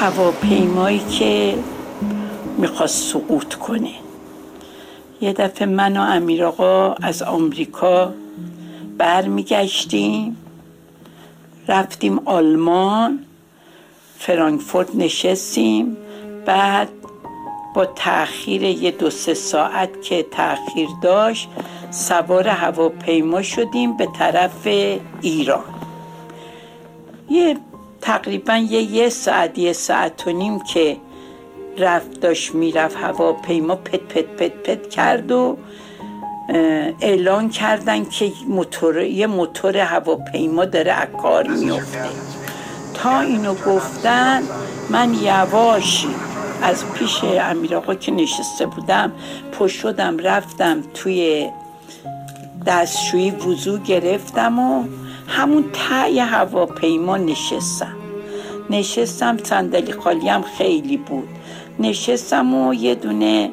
هواپیمایی که می‌خواست سقوط کنه. یه دفعه من و امیر آقا از آمریکا برمیگشتیم. رفتیم آلمان فرانکفورت نشستیم. بعد با تاخیر یه دو سه ساعت که تاخیر داشت سوار هواپیما شدیم به طرف ایران. یه تقریبا یه یه ساعت یه ساعت و نیم که رفت داشت می‌رفت هواپیما پت پت پت پت کرد و اعلان کردن که موتور یه موتور هواپیما داره از کار میفته تا اینو گفتن من یواشی از پیش امیر آقا که نشسته بودم پشت شدم رفتم توی دستشویی وضو گرفتم و همون تای هواپیما نشستم. نشستم صندلی خالی هم خیلی بود. نشستم و یه دونه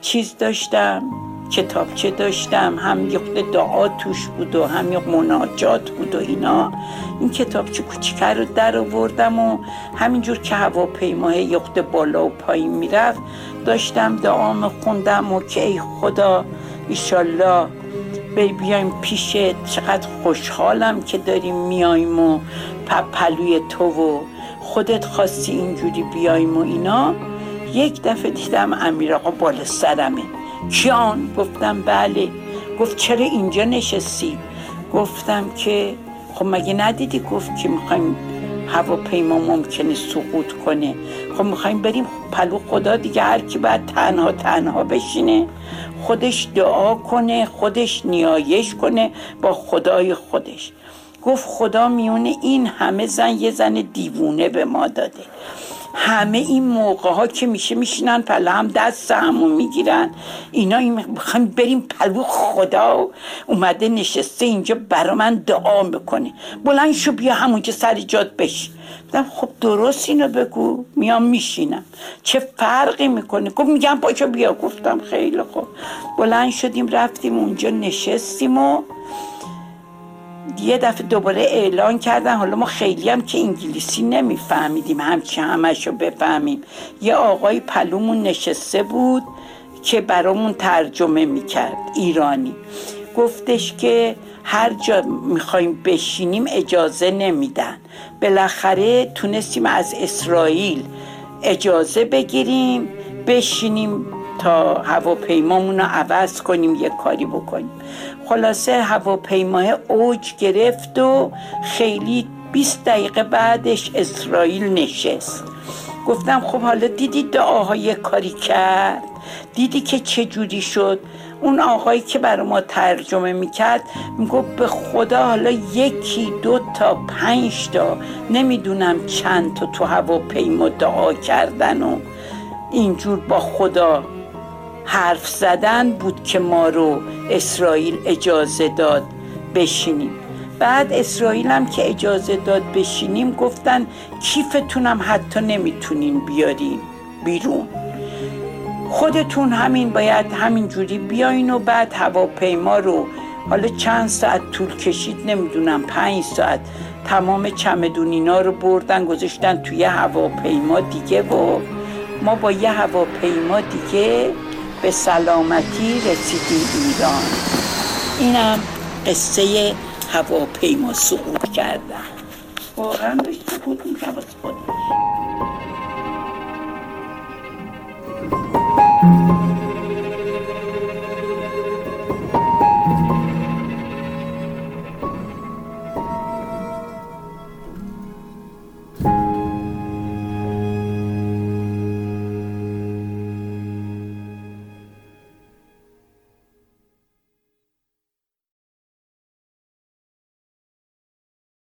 چیز داشتم کتابچه داشتم هم خود دعا توش بود و هم یه مناجات بود و اینا. این کتابچه کوچیکه رو در آوردم و همینجور که هواپیماه خود بالا و پایین می‌رفت داشتم دعا خوندم و که ای خدا ایشالله بیایم پیش چقدر خوشحالم که داریم میایم و پلوی تو و خودت خواستی اینجوری بیایم و اینا؟ یک دفعه دیدم امیر آقا بالا سرمه. کیان گفتم بله. گفت چرا اینجا نشستی؟ گفتم که خب مگه ندیدی؟ گفت که می‌خوایم هواپیما ممکنه سقوط کنه. خب می‌خوایم بریم پلو خدا دیگه هر کی باید تنها تنها بشینه. خودش دعا کنه خودش نیایش کنه با خدای خودش. گفت خدا میونه این همه زن یه زن دیوونه به ما داده. همه این موقع ها که میشه میشینن پلا هم دست همون می‌گیرن. اینا این می‌خوایم بریم پلو خدا اومده نشسته اینجا برا من دعا می‌کنه. بلند شو بیا همونجا سر جاد بشی. خب درست اینو بگو. میام میشینم. چه فرقی می‌کنه؟ گفت میگم پاشو بیا. گفتم خیلی خوب. بلند شدیم رفتیم اونجا نشستیم و یه دفعه دوباره اعلان کردن. حالا ما خیلی هم که انگلیسی نمیفهمیدیم. همچی همش رو بفهمیم. یه آقای پلومون نشسته بود که برامون ترجمه می‌کرد ایرانی. گفتش که هر جا می‌خوایم بشینیم اجازه نمیدن. بالاخره تونستیم از اسرائیل اجازه بگیریم بشینیم تا هواپیمامون رو عوض کنیم یه کاری بکنیم. خلاصه هواپیمای اوج گرفت و خیلی 20 دقیقه بعدش اسرائیل نشست. گفتم خب حالا دیدی دعاهای کاری کرد؟ دیدی که چه جوری شد؟ اون آقایی که برای ما ترجمه می‌کرد می‌گفت به خدا حالا یکی دو تا پنج تا. نمی‌دونم چند تا تو هواپیما دعا کردن و اینجور با خدا حرف زدن بود که ما رو اسرائیل اجازه داد بشینیم. بعد اسرائیل هم که اجازه داد بشینیم گفتن کیفتونم حتی نمی‌تونین بیارین بیرون. خودتون همین باید همین جوری بیاین و بعد هواپیما رو حالا چند ساعت طول کشید نمی‌دونم پنج ساعت تمام چمدونینا رو بردن گذاشتن توی هواپیما دیگه و ما با یه هواپیما دیگه به سلامتی رسیدیم ایران. اینم قصه هواپیما سقوط کردن. واقعا داشت سقوط می‌کرد